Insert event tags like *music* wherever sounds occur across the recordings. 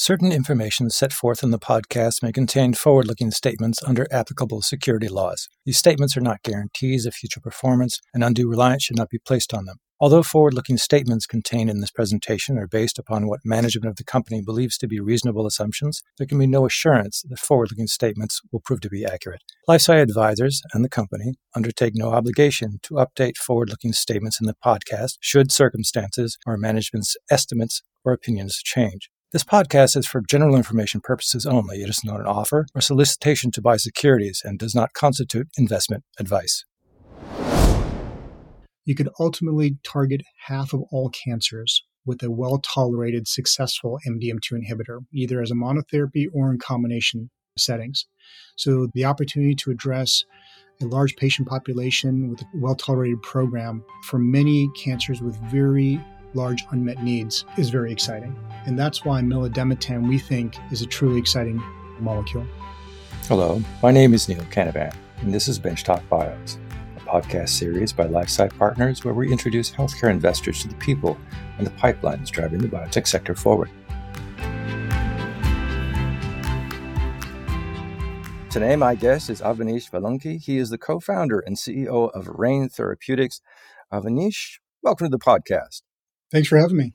Certain information set forth in the podcast may contain forward looking statements under applicable security laws. These statements are not guarantees of future performance, and undue reliance should not be placed on them. Although forward looking statements contained in this presentation are based upon what management of the company believes to be reasonable assumptions, there can be no assurance that forward looking statements will prove to be accurate. LifeSci Advisors and the company undertake no obligation to update forward looking statements in the podcast should circumstances or management's estimates or opinions change. This podcast is for general information purposes only. It is not an offer or solicitation to buy securities and does not constitute investment advice. You could ultimately target half of all cancers with a well tolerated, successful MDM2 inhibitor, either as a monotherapy or in combination settings. So, the opportunity to address a large patient population with a well tolerated program for many cancers with very large unmet needs is very exciting. And that's why milademetan, we think, is a truly exciting molecule. Hello, my name is Neil Canavan, and this is Benchtalk Bios, a podcast series by LifeSci Partners where we introduce healthcare investors to the people and the pipelines driving the biotech sector forward. Today, my guest is Avanish Vellanki. He is the co founder and CEO of Rain Therapeutics. Avanish, welcome to the podcast. Thanks for having me.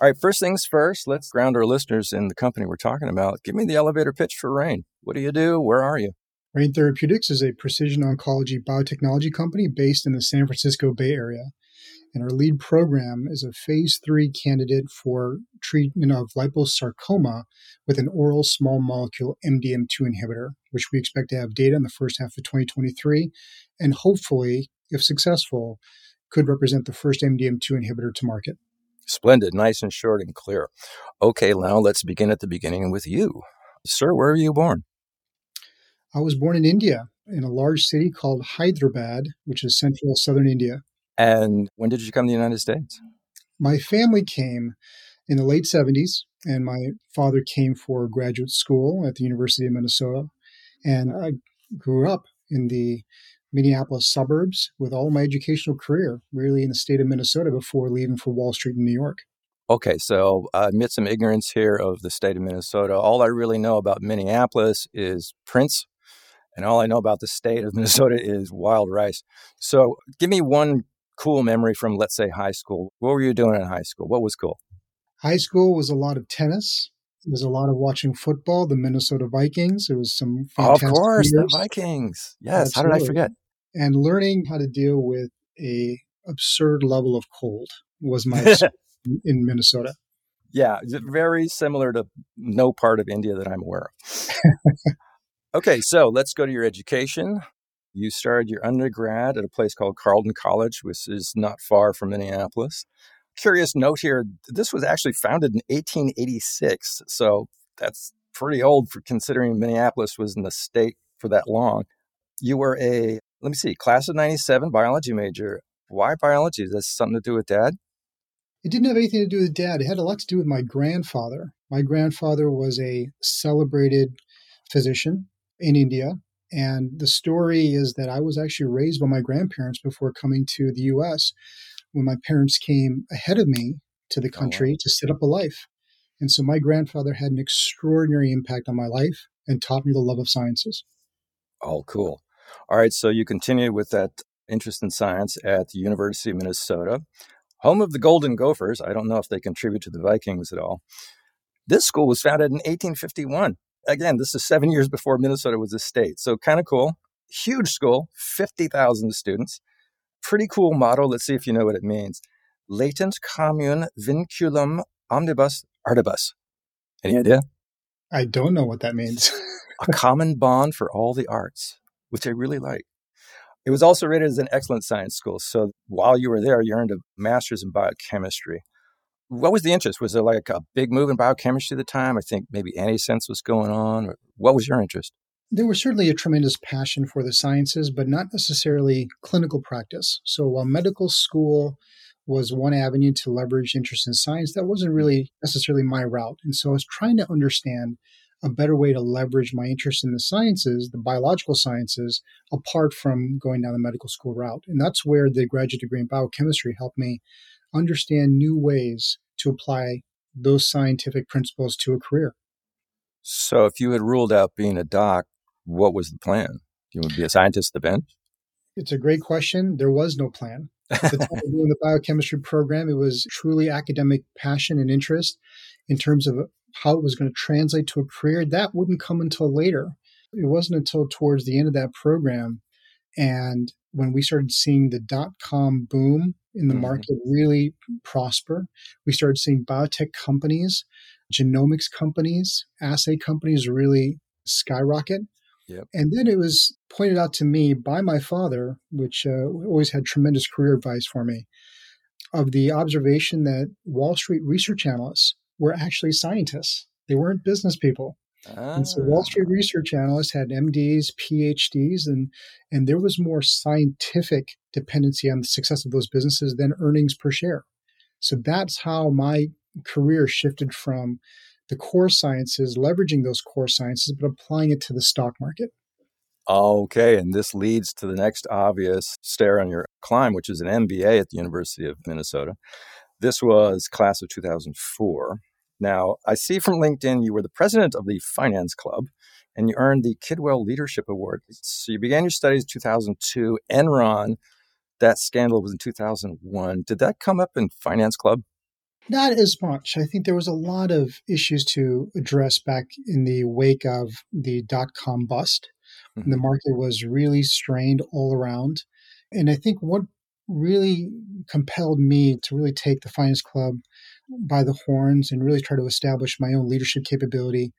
All right, first things first, let's ground our listeners in the company we're talking about. Give me the elevator pitch for Rain. What do you do? Where are you? Rain Therapeutics is a precision oncology biotechnology company based in the San Francisco Bay Area. And our lead program is a phase three candidate for treatment of liposarcoma with an oral small molecule MDM2 inhibitor, which we expect to have data in the first half of 2023. And hopefully, if successful, could represent the first MDM2 inhibitor to market. Splendid, nice and short and clear. Okay, now let's begin at the beginning with you. Sir, where were you born? I was born in India, in a large city called Hyderabad, which is central southern India. And when did you come to the United States? My family came in the late 70s, and my father came for graduate school at the University of Minnesota. And I grew up in the Minneapolis suburbs with all my educational career, really in the state of Minnesota before leaving for Wall Street in New York. Okay, so I admit some ignorance here of the state of Minnesota. All I really know about Minneapolis is Prince, and all I know about the state of *laughs* Minnesota is wild rice. So give me one cool memory from, let's say, high school. What were you doing in high school? What was cool? High school was a lot of tennis. It was a lot of watching football, the Minnesota Vikings. It was some fantastic Of course, years. the Vikings. Yes, how did I forget? And learning how to deal with a absurd level of cold was my *laughs* in Minnesota. Yeah, very similar to no part of India that I'm aware of. *laughs* okay, so let's go to your education. You started your undergrad at a place called Carleton College, which is not far from Minneapolis. Curious note here this was actually founded in 1886. So that's pretty old for considering Minneapolis was in the state for that long. You were a, let me see, class of 97 biology major. Why biology? Is that something to do with dad? It didn't have anything to do with dad. It had a lot to do with my grandfather. My grandfather was a celebrated physician in India. And the story is that I was actually raised by my grandparents before coming to the US when my parents came ahead of me to the Oh, wow. country to set up a life. And so my grandfather had an extraordinary impact on my life and taught me the love of sciences. Oh, cool. All right, so you continue with that interest in science at the University of Minnesota, home of the Golden Gophers. I don't know if they contribute to the Vikings at all. This school was founded in 1851. Again, this is seven years before Minnesota was a state. So kind of cool. Huge school, 50,000 students. Pretty cool motto. Let's see if you know what it means. Latent commune vinculum omnibus artibus. Any idea? I don't know what that means. a common bond for all the arts, which I really like. It was also rated as an excellent science school. So while you were there, you earned a master's in biochemistry. What was the interest? Was there like a big move in biochemistry at the time? I think maybe antisense was going on. What was your interest? There was certainly a tremendous passion for the sciences, but not necessarily clinical practice. So while medical school was one avenue to leverage interest in science, that wasn't really necessarily my route. And so I was trying to understand a better way to leverage my interest in the sciences, the biological sciences, apart from going down the medical school route. And that's where the graduate degree in biochemistry helped me understand new ways to apply those scientific principles to a career. So, if you had ruled out being a doc, what was the plan? You would be a scientist at the bench? It's a great question. There was no plan. At the time of doing the *laughs* biochemistry program, it was truly academic passion and interest in terms of how it was going to translate to a career. That wouldn't come until later. It wasn't until towards the end of that program and when we started seeing the dot com boom in the mm-hmm. market really prosper, we started seeing biotech companies, genomics companies, assay companies really skyrocket. Yep. And then it was pointed out to me by my father, which uh, always had tremendous career advice for me, of the observation that Wall Street research analysts were actually scientists. They weren't business people. Ah. And so Wall ah. Street research analysts had MDs, PhDs, and and there was more scientific dependency on the success of those businesses than earnings per share. So that's how my career shifted from the core sciences, leveraging those core sciences, but applying it to the stock market. Okay, and this leads to the next obvious stair on your climb, which is an MBA at the University of Minnesota. This was class of 2004. Now, I see from LinkedIn you were the president of the Finance Club and you earned the Kidwell Leadership Award. So you began your studies in 2002. Enron, that scandal was in 2001. Did that come up in Finance Club? Not as much. I think there was a lot of issues to address back in the wake of the dot com bust. Mm-hmm. The market was really strained all around. And I think what really compelled me to really take the Finance Club by the horns and really try to establish my own leadership capability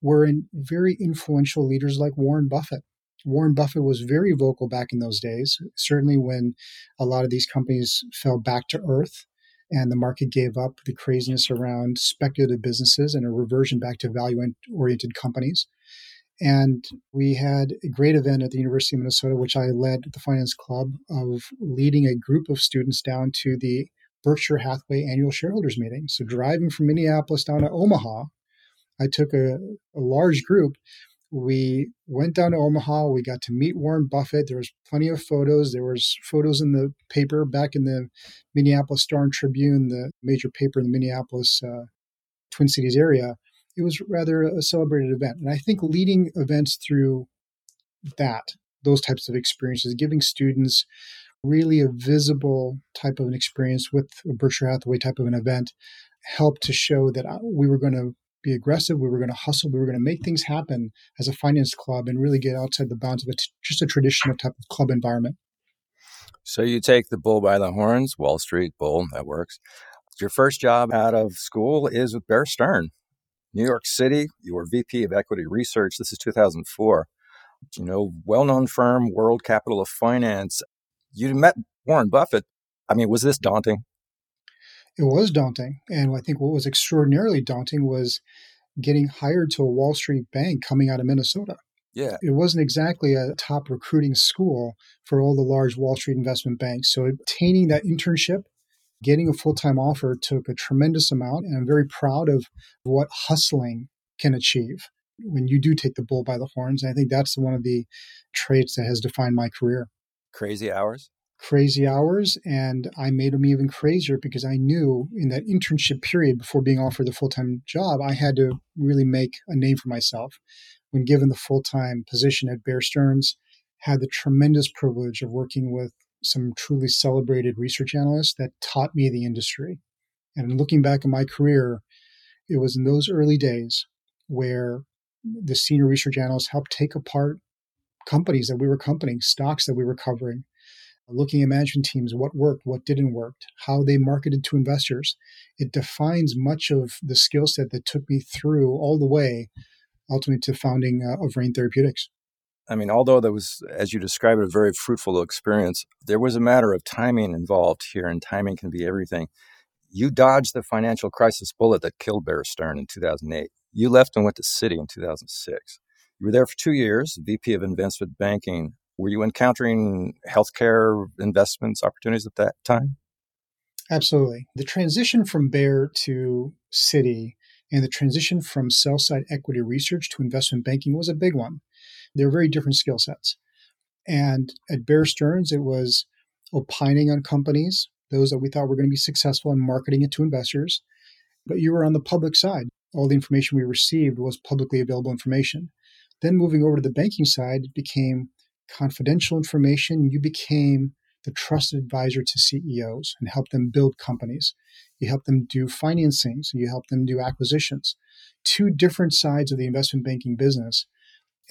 were in very influential leaders like Warren Buffett. Warren Buffett was very vocal back in those days, certainly when a lot of these companies fell back to earth and the market gave up the craziness around speculative businesses and a reversion back to value oriented companies. And we had a great event at the University of Minnesota, which I led the Finance Club, of leading a group of students down to the Berkshire Hathaway annual shareholders meeting. So driving from Minneapolis down to Omaha, I took a, a large group. We went down to Omaha. We got to meet Warren Buffett. There was plenty of photos. There was photos in the paper back in the Minneapolis Star and Tribune, the major paper in the Minneapolis uh, Twin Cities area. It was rather a celebrated event, and I think leading events through that, those types of experiences, giving students really a visible type of an experience with a Berkshire Hathaway type of an event helped to show that uh, we were going to be aggressive, we were going to hustle, we were going to make things happen as a finance club and really get outside the bounds of a t- just a traditional type of club environment. So you take the bull by the horns, Wall Street bull, that works. Your first job out of school is with Bear Stearns, New York City. You were VP of Equity Research. This is 2004. You know, well-known firm, World Capital of Finance you met Warren Buffett. I mean, was this daunting? It was daunting. And I think what was extraordinarily daunting was getting hired to a Wall Street bank coming out of Minnesota. Yeah. It wasn't exactly a top recruiting school for all the large Wall Street investment banks. So obtaining that internship, getting a full time offer took a tremendous amount. And I'm very proud of what hustling can achieve when you do take the bull by the horns. And I think that's one of the traits that has defined my career. Crazy hours? Crazy hours. And I made them even crazier because I knew in that internship period before being offered the full time job, I had to really make a name for myself. When given the full time position at Bear Stearns, had the tremendous privilege of working with some truly celebrated research analysts that taught me the industry. And looking back at my career, it was in those early days where the senior research analysts helped take apart companies that we were company, stocks that we were covering, looking at management teams, what worked, what didn't work, how they marketed to investors. It defines much of the skill set that took me through all the way ultimately to founding uh, of Rain Therapeutics. I mean, although that was, as you described a very fruitful experience, there was a matter of timing involved here, and timing can be everything. You dodged the financial crisis bullet that killed Bear Stearns in 2008. You left and went to Citi in 2006. You were there for two years, VP of Investment Banking. Were you encountering healthcare investments opportunities at that time? Absolutely. The transition from Bear to Citi and the transition from sell side equity research to investment banking was a big one. They're very different skill sets. And at Bear Stearns, it was opining on companies, those that we thought were going to be successful in marketing it to investors. But you were on the public side all the information we received was publicly available information. Then moving over to the banking side, it became confidential information. You became the trusted advisor to CEOs and help them build companies. You help them do financings. You help them do acquisitions. Two different sides of the investment banking business.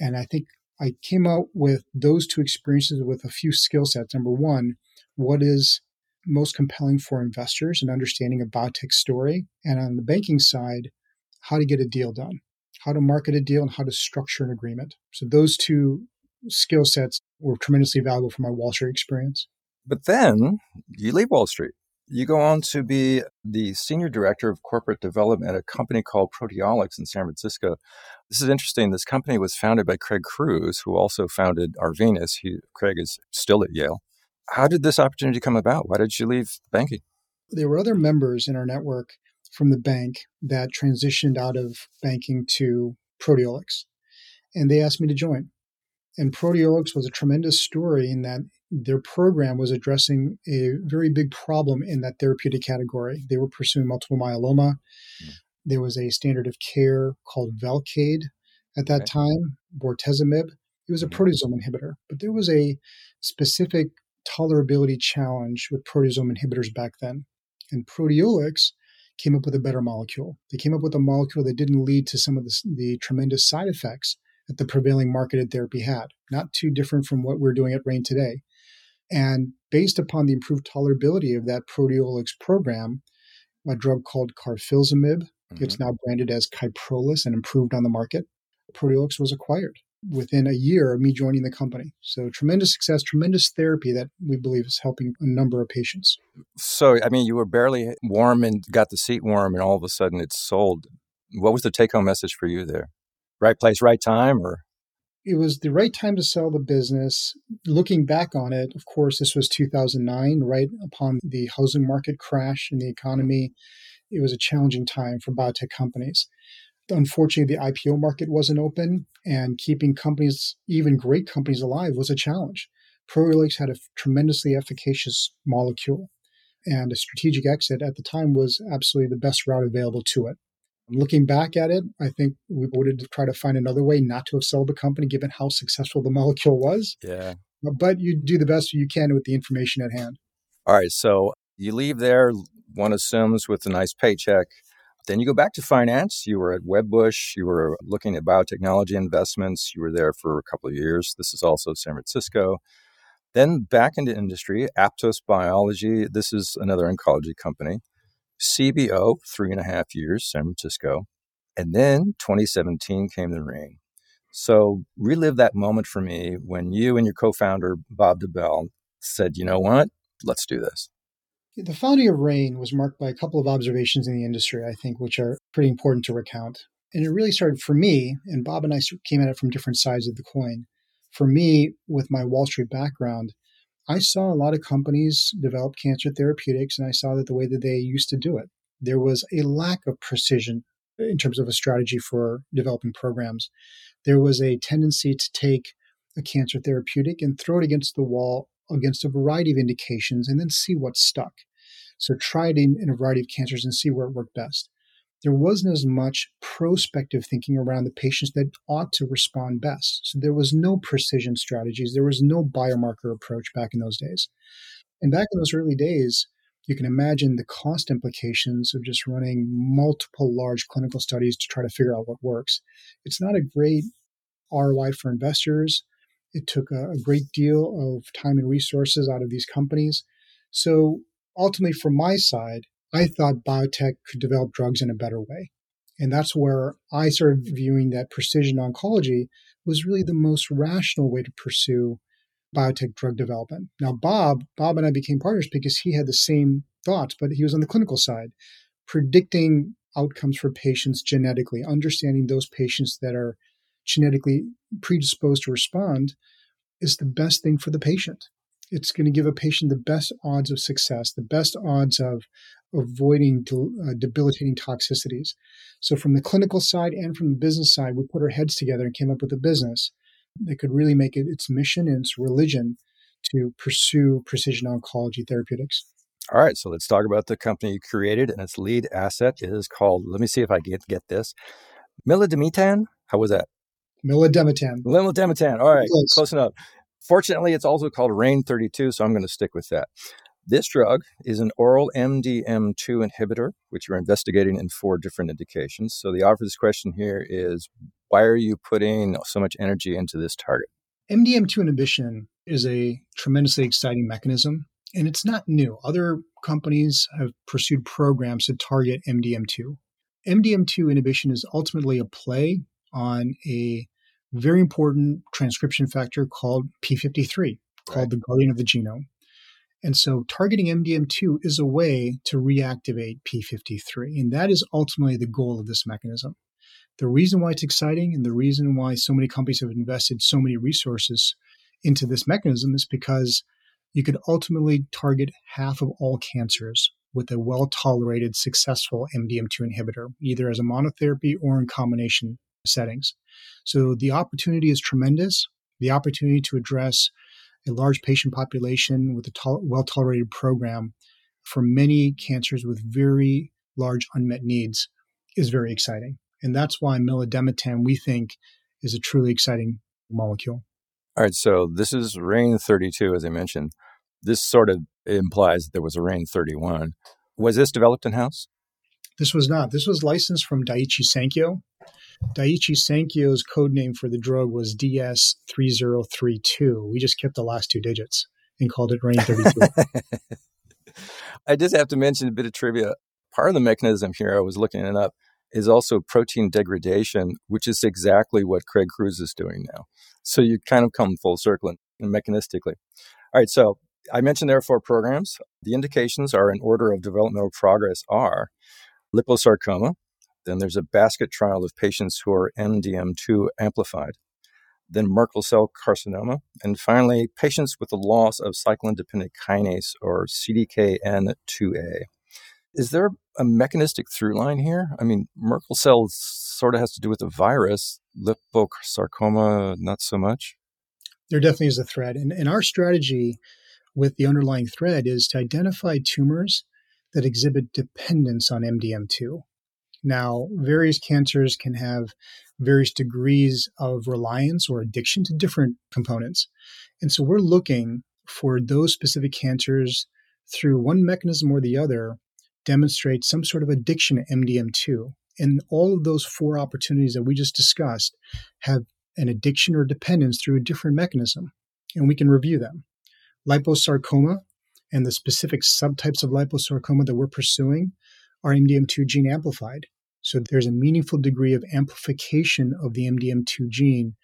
And I think I came out with those two experiences with a few skill sets. Number one, what is most compelling for investors and understanding a biotech story? And on the banking side, how to get a deal done, how to market a deal, and how to structure an agreement. So those two skill sets were tremendously valuable for my Wall Street experience. But then you leave Wall Street. You go on to be the senior director of corporate development at a company called Proteolix in San Francisco. This is interesting. This company was founded by Craig Crews, who also founded Arvinas. He, Craig is still at Yale. How did this opportunity come about? Why did you leave banking? There were other members in our network from the bank that transitioned out of banking to Proteolix, and they asked me to join. And Proteolix was a tremendous story in that their program was addressing a very big problem in that therapeutic category. They were pursuing multiple myeloma. Mm. There was a standard of care called Velcade at that okay. time, bortezomib. It was a mm-hmm. proteasome inhibitor, but there was a specific tolerability challenge with proteasome inhibitors back then. And Proteolix came up with a better molecule. They came up with a molecule that didn't lead to some of the, the tremendous side effects that the prevailing marketed therapy had. Not too different from what we're doing at Rain today. And based upon the improved tolerability of that proteolix program, a drug called carfilzomib, mm-hmm. it's now branded as Kyprolis and improved on the market, proteolix was acquired within a year of me joining the company. So tremendous success, tremendous therapy that we believe is helping a number of patients. So, I mean, you were barely warm and got the seat warm, and all of a sudden it's sold. What was the take home message for you there? Right place, right time, or? It was the right time to sell the business. Looking back on it, of course, this was 2009, right upon the housing market crash in the economy. It was a challenging time for biotech companies unfortunately, the IPO market wasn't open, and keeping companies, even great companies, alive was a challenge. Proteolix had a tremendously efficacious molecule, and a strategic exit at the time was absolutely the best route available to it. Looking back at it, I think we would have tried to find another way not to have sold the company, given how successful the *laughs* molecule was. Yeah. But you do the best you can with the information at hand. All right. So you leave there, one assumes, with a nice paycheck. Then you go back to finance. You were at Wedbush. You were looking at biotechnology investments. You were there for a couple of years. This is also San Francisco. Then back into industry, Aptose Biology. This is another oncology company. CBO, three and a half years, San Francisco. And then 2017 came the rain. So relive that moment for me when you and your co founder, Bob Doebele, said, you know what? Let's do this. The founding of RAIN was marked by a couple of observations in the industry, I think, which are pretty important to recount. And it really started for me, and Bob and I came at it from different sides of the coin. For me, with my Wall Street background, I saw a lot of companies develop cancer therapeutics, and I saw that the way that they used to do it, there was a lack of precision in terms of a strategy for developing programs. There was a tendency to take a cancer therapeutic and throw it against the wall against a variety of indications and then see what stuck. So try it in, in a variety of cancers and see where it worked best. There wasn't as much prospective thinking around the patients that ought to respond best. So there was no precision strategies. There was no biomarker approach back in those days. And back in those early days, you can imagine the cost implications of just running multiple large clinical studies to try to figure out what works. It's not a great ROI for investors. It took a, great deal of time and resources out of these companies. So ultimately, from my side, I thought biotech could develop drugs in a better way. And that's where I started viewing that precision oncology was really the most rational way to pursue biotech drug development. Now, Bob, Bob and I became partners because he had the same thoughts, but he was on the clinical side, predicting outcomes for patients genetically, understanding those patients that are genetically predisposed to respond is the best thing for the patient. It's going to give a patient the best odds of success, the best odds of avoiding uh, debilitating toxicities. So, from the clinical side and from the business side, we put our heads together and came up with a business that could really make it its mission and its religion to pursue precision oncology therapeutics. All right, so let's talk about the company you created, and its lead asset is called. Let me see if I get get this. Milademetan. How was that? Milademetan. Milademetan. All right, close. close enough. Fortunately, it's also called Rain 32, so I'm going to stick with that. This drug is an oral MDM2 inhibitor, which you're investigating in four different indications. So the obvious question here is why are you putting so much energy into this target? MDM2 inhibition is a tremendously exciting mechanism, and it's not new. Other companies have pursued programs to target MDM2. MDM2 inhibition is ultimately a play on a very important transcription factor called P53, called right. the guardian of the genome. And so targeting MDM2 is a way to reactivate P53. And that is ultimately the goal of this mechanism. The reason why it's exciting and the reason why so many companies have invested so many resources into this mechanism is because you could ultimately target half of all cancers with a well tolerated, successful MDM2 inhibitor, either as a monotherapy or in combination settings. So the opportunity is tremendous. The opportunity to address a large patient population with a well tolerated program for many cancers with very large unmet needs is very exciting. And that's why milademetan, we think, is a truly exciting molecule. All right. So this is RAIN 32, as I mentioned. This sort of implies there was a RAIN 31. Was this developed in house? This was not. This was licensed from Daiichi Sankyo. Daiichi Sankyo's code name for the drug was DS3032. We just kept the last two digits and called it RAIN 32. *laughs* I just have to mention a bit of trivia. Part of the mechanism here, I was looking it up, is also protein degradation, which is exactly what Craig Crews is doing now. So you kind of come full circle mechanistically. All right, so I mentioned there are four programs. The indications are in order of developmental progress are liposarcoma, then there's a basket trial of patients who are MDM2 amplified. Then Merkel cell carcinoma. And finally, patients with the loss of cyclin dependent kinase or CDKN2A. Is there a mechanistic through line here? I mean, Merkel cell sort of has to do with the virus, liposarcoma, not so much. There definitely is a thread. And, and our strategy with the underlying thread is to identify tumors that exhibit dependence on MDM2. Now, various cancers can have various degrees of reliance or addiction to different components. And so we're looking for those specific cancers through one mechanism or the other demonstrate some sort of addiction to MDM2. And all of those four opportunities that we just discussed have an addiction or dependence through a different mechanism. And we can review them. Liposarcoma and the specific subtypes of liposarcoma that we're pursuing are MDM2 gene amplified. So there's a meaningful degree of amplification of the MDM2 gene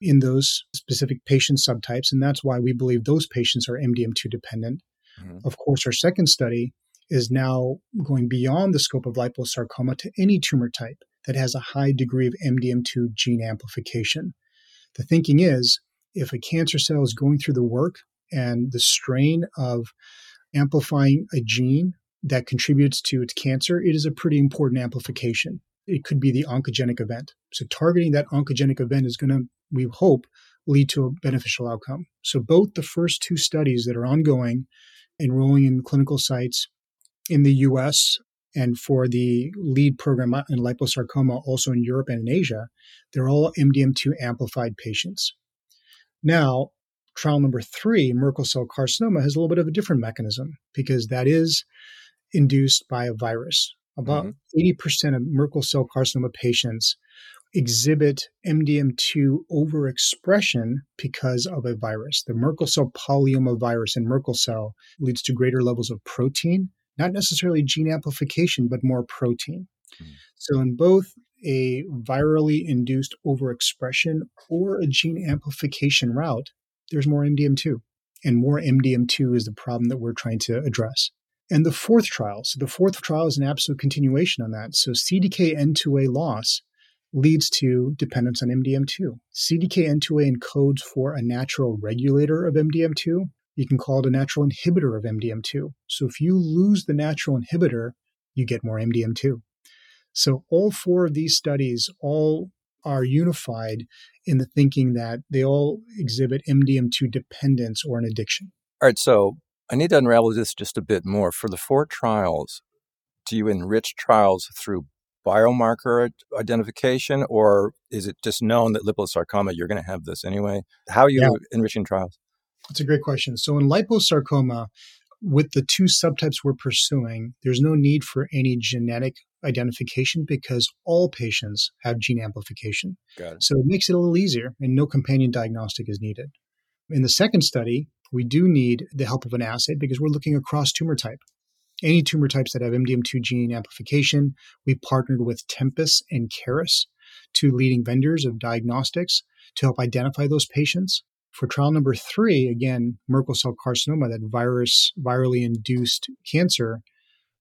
in those specific patient subtypes. And that's why we believe those patients are MDM2 dependent. Mm-hmm. Of course, our second study is now going beyond the scope of liposarcoma to any tumor type that has a high degree of MDM2 gene amplification. The thinking is if a cancer cell is going through the work and the strain of amplifying a gene that contributes to its cancer, it is a pretty important amplification. It could be the oncogenic event. So targeting that oncogenic event is going to, we hope, lead to a beneficial outcome. So both the first two studies that are ongoing, enrolling in clinical sites in the US and for the lead program in liposarcoma also in Europe and in Asia, they're all MDM2 amplified patients. Now, trial number three, Merkel cell carcinoma, has a little bit of a different mechanism because that is induced by a virus. About mm-hmm. 80% of Merkel cell carcinoma patients exhibit MDM2 overexpression because of a virus. The Merkel cell polyoma virus in Merkel cell leads to greater levels of protein, not necessarily gene amplification, but more protein. Mm-hmm. So, in both a virally induced overexpression or a gene amplification route, there's more MDM2. And more MDM2 is the problem that we're trying to address. And the fourth trial, so the fourth trial is an absolute continuation on that. So CDKN2A loss leads to dependence on MDM2. CDKN2A encodes for a natural regulator of MDM2. You can call it a natural inhibitor of MDM2. So if you lose the natural inhibitor, you get more MDM2. So all four of these studies all are unified in the thinking that they all exhibit MDM2 dependence or an addiction. All right. So I need to unravel this just a bit more. For the four trials, do you enrich trials through biomarker identification, or is it just known that liposarcoma, you're going to have this anyway? How are you yeah. enriching trials? That's a great question. So in liposarcoma, with the two subtypes we're pursuing, there's no need for any genetic identification because all patients have gene amplification. Got It. So it makes it a little easier and no companion diagnostic is needed. In the second study, we do need the help of an assay because we're looking across tumor type. Any tumor types that have MDM2 gene amplification, we partnered with Tempus and Caris, two leading vendors of diagnostics, to help identify those patients. For trial number three, again, Merkel cell carcinoma, that virus, virally induced cancer,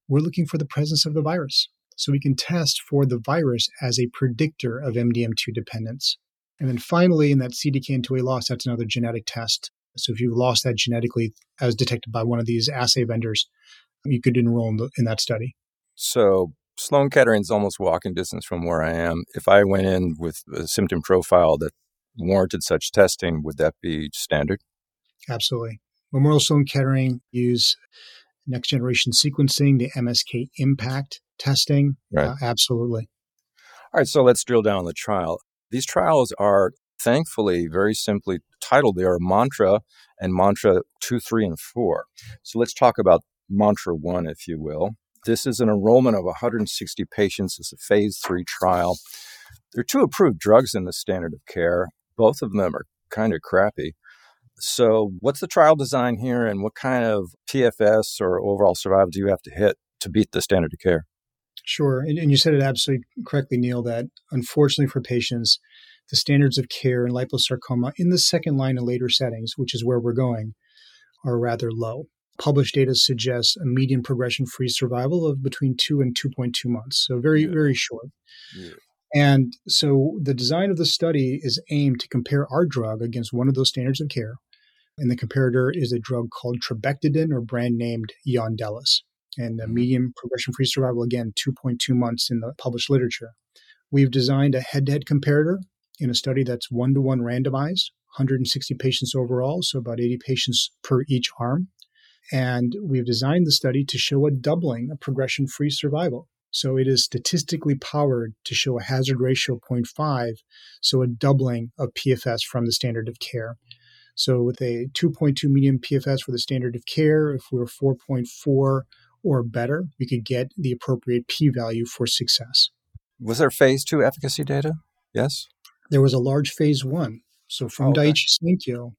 we're looking for the presence of the virus. So we can test for the virus as a predictor of MDM2 dependence. And then finally, in that CDKN2A loss, that's another genetic test. So if you've lost that genetically as detected by one of these assay vendors, you could enroll in, the, in that study. So Sloan Kettering's almost walking distance from where I am. If I went in with a symptom profile that warranted such testing, would that be standard? Absolutely. Memorial Sloan Kettering use next generation sequencing, the MSK impact testing. Right. Uh, absolutely. All right, so let's drill down on the trial. These trials are thankfully very simply titled. They are Mantra and Mantra 2, 3, and 4. So let's talk about Mantra 1, if you will. This is an enrollment of 160 patients. It's a phase 3 trial. There are two approved drugs in the standard of care. Both of them are kind of crappy. So, what's the trial design here, and what kind of PFS or overall survival do you have to hit to beat the standard of care? Sure. And, and you said it absolutely correctly, Neil, that unfortunately for patients, the standards of care in liposarcoma in the second line and later settings, which is where we're going, are rather low. Published data suggests a median progression free survival of between two and 2.2 months. So, very, yeah. very short. Yeah. And so the design of the study is aimed to compare our drug against one of those standards of care. And the comparator is a drug called trabectedin or brand named Yondelis. And the mm-hmm. median progression free survival, again, 2.2 months in the published literature. We've designed a head to head comparator in a study that's one to one randomized, 160 patients overall, so about 80 patients per each arm. And we've designed the study to show a doubling of progression free survival. So it is statistically powered to show a hazard ratio of 0.5, so a doubling of PFS from the standard of care. So with a 2.2 median PFS for the standard of care, if we we're 4.4 or better, we could get the appropriate p value for success. Was there phase two efficacy data? Yes. There was a large phase one. So from oh, okay. Daiichi Sankyo,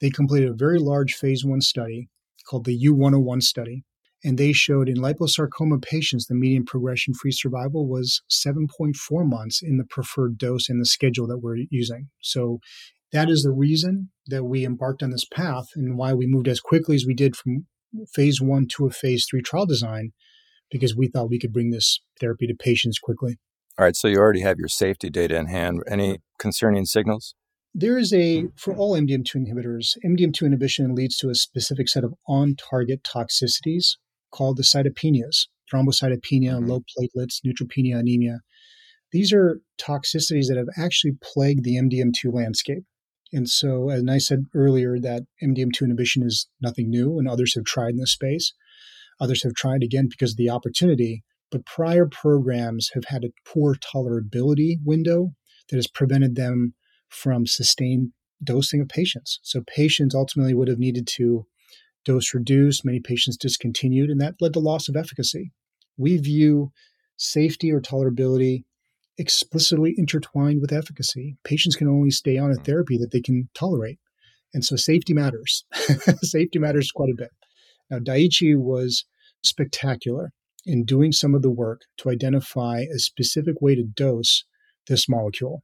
they completed a very large phase one study called the U101 study. And they showed in liposarcoma patients, the median progression free survival was 7.4 months in the preferred dose and the schedule that we're using. So that is the reason that we embarked on this path and why we moved as quickly as we did from phase one to a phase three trial design, because we thought we could bring this therapy to patients quickly. All right, so you already have your safety data in hand. Any concerning signals? There is a, for all MDM2 inhibitors, MDM2 inhibition leads to a specific set of on target toxicities called the cytopenias thrombocytopenia, mm-hmm. low platelets, neutropenia, anemia. These are toxicities that have actually plagued the MDM2 landscape. And so, as I said earlier, that MDM2 inhibition is nothing new, and others have tried in this space. Others have tried again because of the opportunity, but prior programs have had a poor tolerability window that has prevented them from sustained dosing of patients. So, patients ultimately would have needed to dose reduce, many patients discontinued, and that led to loss of efficacy. We view safety or tolerability explicitly intertwined with efficacy. Patients can only stay on a mm-hmm. therapy that they can tolerate. And so safety matters. *laughs* safety matters quite a bit. Now, Daiichi was spectacular in doing some of the work to identify a specific way to dose this molecule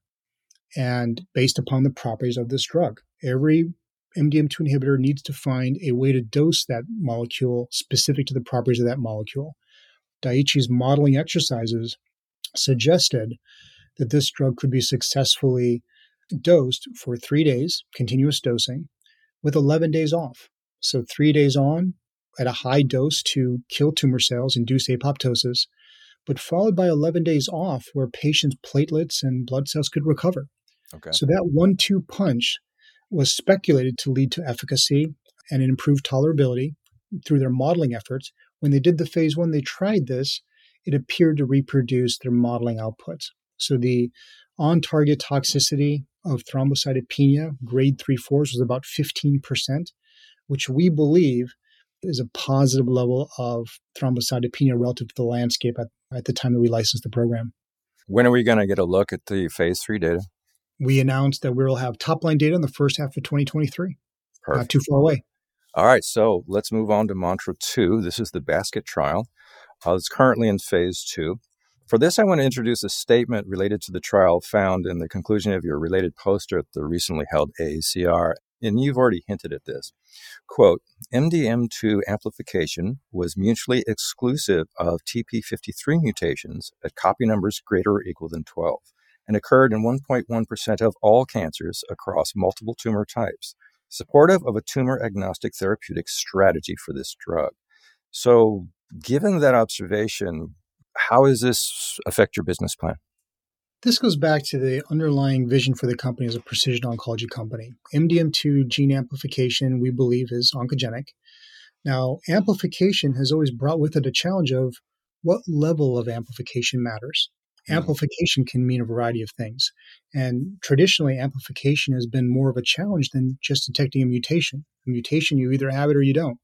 and based upon the properties of this drug. Every MDM2 inhibitor needs to find a way to dose that molecule specific to the properties of that molecule. Daiichi's modeling exercises suggested that this drug could be successfully dosed for three days, continuous dosing, with 11 days off. So, three days on at a high dose to kill tumor cells, induce apoptosis, but followed by 11 days off where patients' platelets and blood cells could recover. Okay. So, that one two punch was speculated to lead to efficacy and an improved tolerability. through their modeling efforts, when they did the phase one, they tried this, it appeared to reproduce their modeling outputs. So the on target toxicity of thrombocytopenia, grade 3 4s, was about 15%, which we believe is a positive level of thrombocytopenia relative to the landscape at, at the time that we licensed the program. When are we going to get a look at the phase three data? We announced that we will have top line data in the first half of 2023. Perfect. Not too far away. All right, so let's move on to Mantra 2. This is the basket trial. Uh, it's currently in phase two. For this, I want to introduce a statement related to the trial found in the conclusion of your related poster at the recently held AACR. And you've already hinted at this. Quote MDM2 amplification was mutually exclusive of TP53 mutations at copy numbers greater or equal than 12 and occurred in 1.1% of all cancers across multiple tumor types supportive of a tumor agnostic therapeutic strategy for this drug. So, given that observation, how does this affect your business plan? This goes back to the underlying vision for the company as a precision oncology company. MDM2 gene amplification, we believe, is oncogenic. Now, amplification has always brought with it a challenge of what level of amplification matters. Mm-hmm. Amplification can mean a variety of things. And traditionally, amplification has been more of a challenge than just detecting a mutation. A mutation, you either have it or you don't.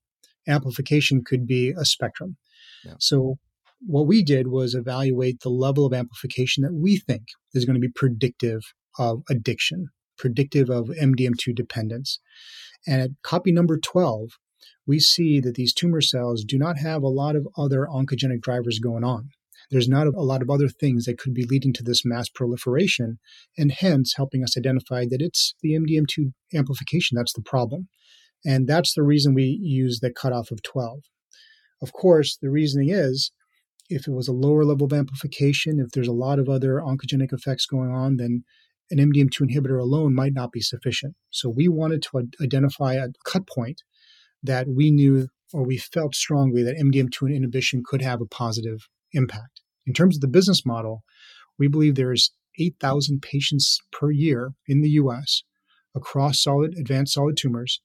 Amplification could be a spectrum. Yeah. So, what we did was evaluate the level of amplification that we think is going to be predictive of addiction, predictive of MDM2 dependence. And at copy number 12, we see that these tumor cells do not have a lot of other oncogenic drivers going on there's not a lot of other things that could be leading to this mass proliferation, and hence helping us identify that it's the MDM2 amplification that's the problem. And that's the reason we use the cutoff of 12. Of course, the reasoning is if it was a lower level of amplification, if there's a lot of other oncogenic effects going on, then an MDM2 inhibitor alone might not be sufficient. So we wanted to identify a cut point that we knew or we felt strongly that MDM2 inhibition could have a positive impact. In terms of the business model, we believe there's 8,000 patients per year in the US across solid advanced solid tumors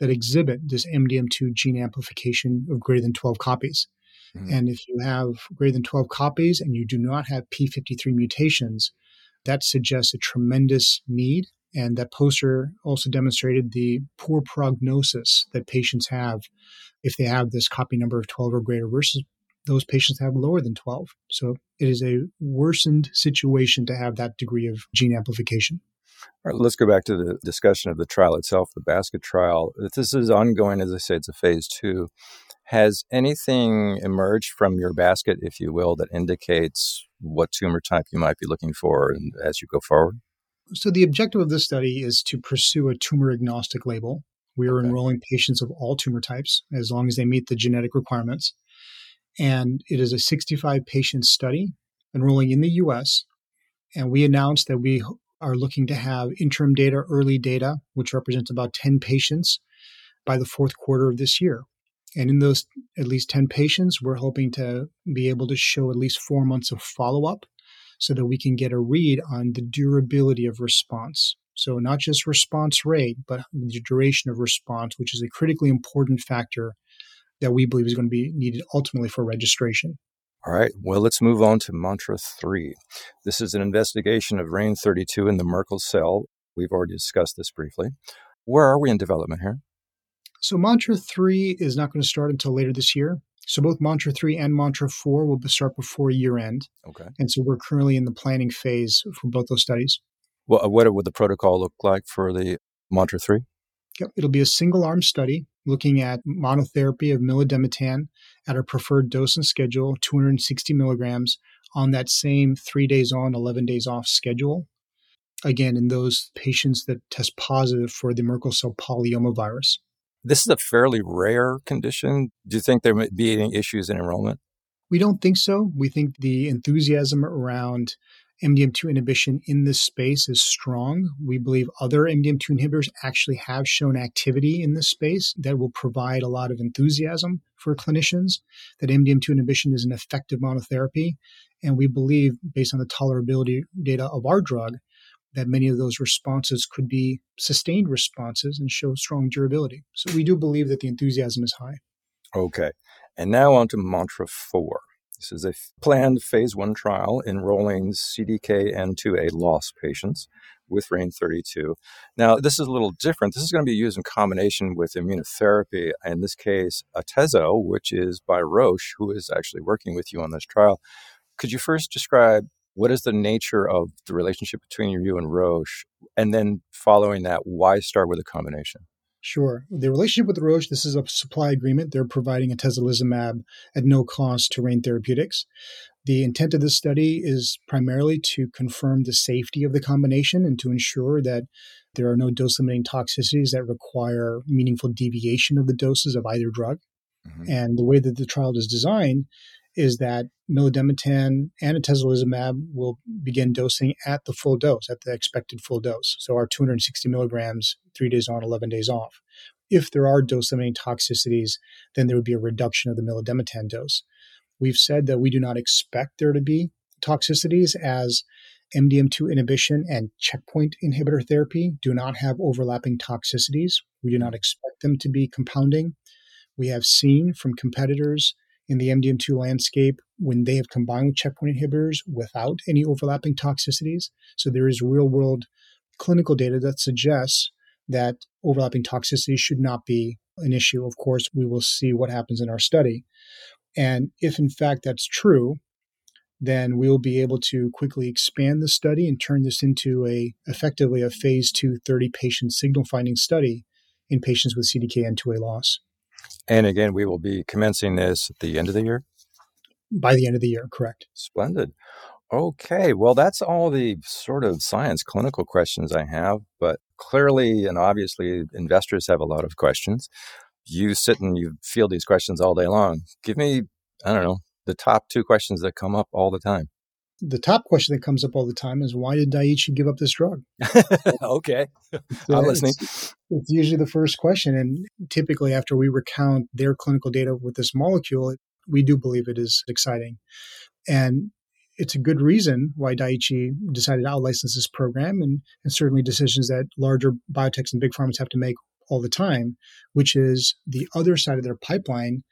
that exhibit this MDM2 gene amplification of greater than 12 copies. Mm-hmm. And if you have greater than 12 copies and you do not have P53 mutations, that suggests a tremendous need. And that poster also demonstrated the poor prognosis that patients have if they have this copy number of 12 or greater versus those patients have lower than 12. So it is a worsened situation to have that degree of gene amplification. All right, let's go back to the discussion of the trial itself, the basket trial. This is ongoing, as I say, it's a phase two. Has anything emerged from your basket, if you will, that indicates what tumor type you might be looking for as you go forward? So, the objective of this study is to pursue a tumor agnostic label. We are okay. enrolling patients of all tumor types as long as they meet the genetic requirements. And it is a 65 patient study enrolling in the US. And we announced that we are looking to have interim data, early data, which represents about 10 patients by the fourth quarter of this year. And in those at least 10 patients, we're hoping to be able to show at least four months of follow up so that we can get a read on the durability of response. So, not just response rate, but the duration of response, which is a critically important factor that we believe is going to be needed ultimately for registration. All right. Well, let's move on to Mantra 3. This is an investigation of RAIN 32 in the Merkel cell. We've already discussed this briefly. Where are we in development here? So, Mantra 3 is not going to start until later this year. So, both Mantra 3 and Mantra 4 will start before year end. Okay. And so, we're currently in the planning phase for both those studies. Well, what would the protocol look like for the Mantra 3? Yep. It'll be a single arm study looking at monotherapy of milademetan at our preferred dose and schedule, 260 milligrams, on that same three days on, 11 days off schedule. Again, in those patients that test positive for the Merkel cell polyoma virus. This is a fairly rare condition. Do you think there might be any issues in enrollment? We don't think so. We think the enthusiasm around MDM2 inhibition in this space is strong. We believe other MDM2 inhibitors actually have shown activity in this space that will provide a lot of enthusiasm for clinicians, that MDM2 inhibition is an effective monotherapy. And we believe, based on the tolerability data of our drug, that many of those responses could be sustained responses and show strong durability. So we do believe that the enthusiasm is high. Okay. And now on to Mantra 4. This is a planned phase one trial enrolling CDKN2A loss patients with RAIN 32. Now, this is a little different. This is going to be used in combination with immunotherapy, in this case, Atezo, which is by Roche, who is actually working with you on this trial. Could you first describe what is the nature of the relationship between you and Roche? And then following that, why start with a combination? Sure. The relationship with Roche, this is a supply agreement. They're providing a atezolizumab at no cost to Rain Therapeutics. The intent of this study is primarily to confirm the safety of the combination and to ensure that there are no dose limiting toxicities that require meaningful deviation of the doses of either drug. Mm-hmm. And the way that the trial is designed is that milademetan and atezolizumab will begin dosing at the full dose, at the expected full dose. So our 260 milligrams, three days on, 11 days off. If there are dose limiting toxicities, then there would be a reduction of the milademetan dose. We've said that we do not expect there to be toxicities as MDM2 inhibition and checkpoint inhibitor therapy do not have overlapping toxicities. We do not expect them to be compounding. We have seen from competitors in the MDM2 landscape when they have combined with checkpoint inhibitors without any overlapping toxicities. So there is real world clinical data that suggests that overlapping toxicity should not be an issue. Of course, we will see what happens in our study. And if in fact that's true, then we'll be able to quickly expand the study and turn this into a effectively a phase two 30 patient signal finding study in patients with CDKN2A loss. And again, we will be commencing this at the end of the year? By the end of the year, correct. Splendid. Okay, well, that's all the sort of science clinical questions I have, but clearly and obviously, investors have a lot of questions. You sit and you field these questions all day long. Give me, I don't know, the top two questions that come up all the time the top question that comes up all the time is why did Daiichi give up this drug? *laughs* okay, *laughs* I'm listening. It's, it's, usually the first question, and typically after we recount their clinical data with this molecule, we do believe it is exciting, and it's a good reason why Daiichi decided to outlicense this program, and, and certainly decisions that larger biotechs and big pharmas have to make all the time, which is the other side of their pipeline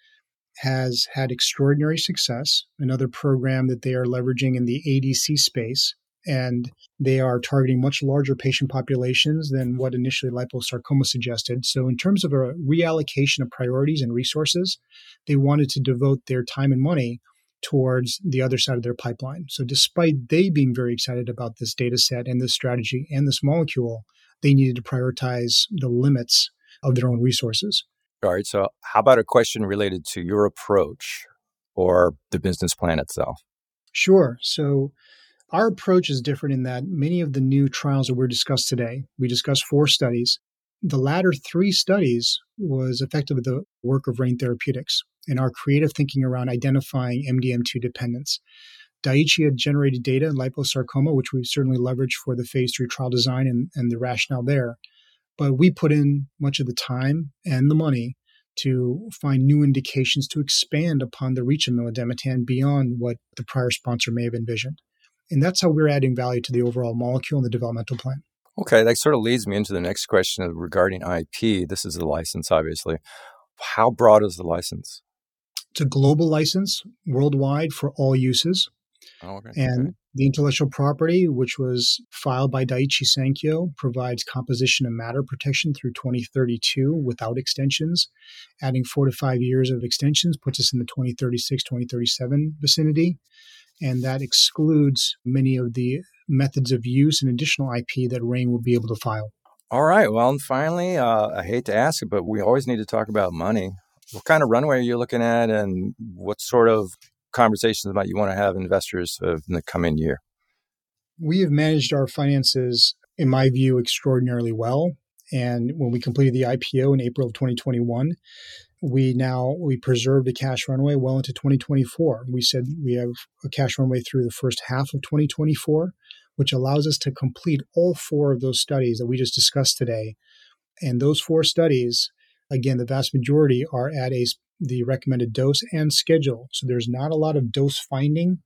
has had extraordinary success. Another program that they are leveraging in the ADC space, and they are targeting much larger patient populations than what initially liposarcoma suggested. So, in terms of a reallocation of priorities and resources, they wanted to devote their time and money towards the other side of their pipeline. So, despite they being very excited about this data set and this strategy and this molecule, they needed to prioritize the limits of their own resources. All right. So, how about a question related to your approach or the business plan itself? Sure. So, our approach is different in that many of the new trials that we're discussed today, we discussed four studies. The latter three studies was effectively the work of Rain Therapeutics and our creative thinking around identifying MDM2 dependence. Daiichi had generated data in liposarcoma, which we certainly leveraged for the phase three trial design and, and the rationale there. But we put in much of the time and the money to find new indications to expand upon the reach of milademetan beyond what the prior sponsor may have envisioned. And that's how we're adding value to the overall molecule and the developmental plan. Okay, that sort of leads me into the next question regarding IP. This is the license, obviously. How broad is the license? It's a global license worldwide for all uses. Oh, okay. And okay. the intellectual property, which was filed by Daiichi Sankyo, provides composition of matter protection through 2032 without extensions. Adding four to five years of extensions puts us in the 2036, 2037 vicinity. And that excludes many of the methods of use and additional IP that RAIN will be able to file. All right. Well, and finally, uh, I hate to ask it, but we always need to talk about money. What kind of runway are you looking at, and what sort of conversations about you want to have investors in the coming year? We have managed our finances, in my view, extraordinarily well. And when we completed the IPO in April of 2021, we now we preserved a cash runway well into 2024. We said we have a cash runway through the first half of 2024, which allows us to complete all four of those studies that we just discussed today. And those four studies, again, the vast majority are at a the recommended dose and schedule. So there's not a lot of dose finding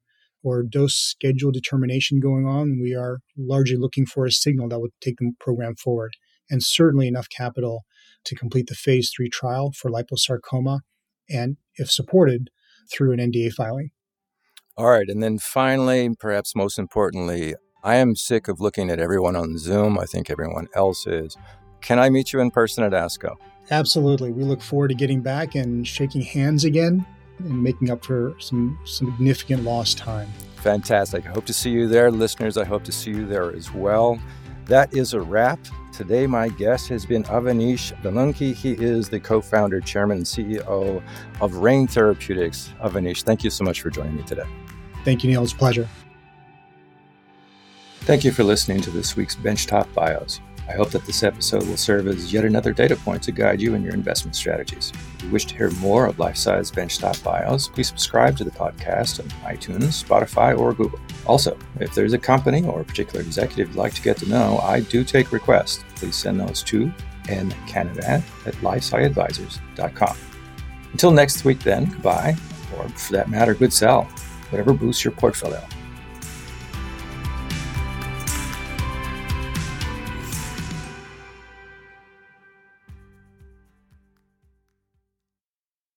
or dose schedule determination going on. We are largely looking for a signal that would take the program forward and certainly enough capital to complete the phase three trial for liposarcoma and, if supported, through an NDA filing. All right. And then finally, perhaps most importantly, I am sick of looking at everyone on Zoom. I think everyone else is. Can I meet you in person at ASCO? Absolutely. We look forward to getting back and shaking hands again and making up for some significant lost time. Fantastic. I hope to see you there. Listeners, I hope to see you there as well. That is a wrap. Today, my guest has been Avanish Vellanki. He is the co founder, chairman, and CEO of Rain Therapeutics. Avanish, thank you so much for joining me today. Thank you, Neil. It's a pleasure. Thank you for listening to this week's Benchtop Bios. I hope that this episode will serve as yet another data point to guide you in your investment strategies. If you wish to hear more of LifeSci's benchtop bios, please subscribe to the podcast on iTunes, Spotify, or Google. Also, if there's a company or a particular executive you'd like to get to know, I do take requests. Please send those to ncanavan at lifesciadvisors.com. Until next week, then, goodbye, or for that matter, good sell, whatever boosts your portfolio.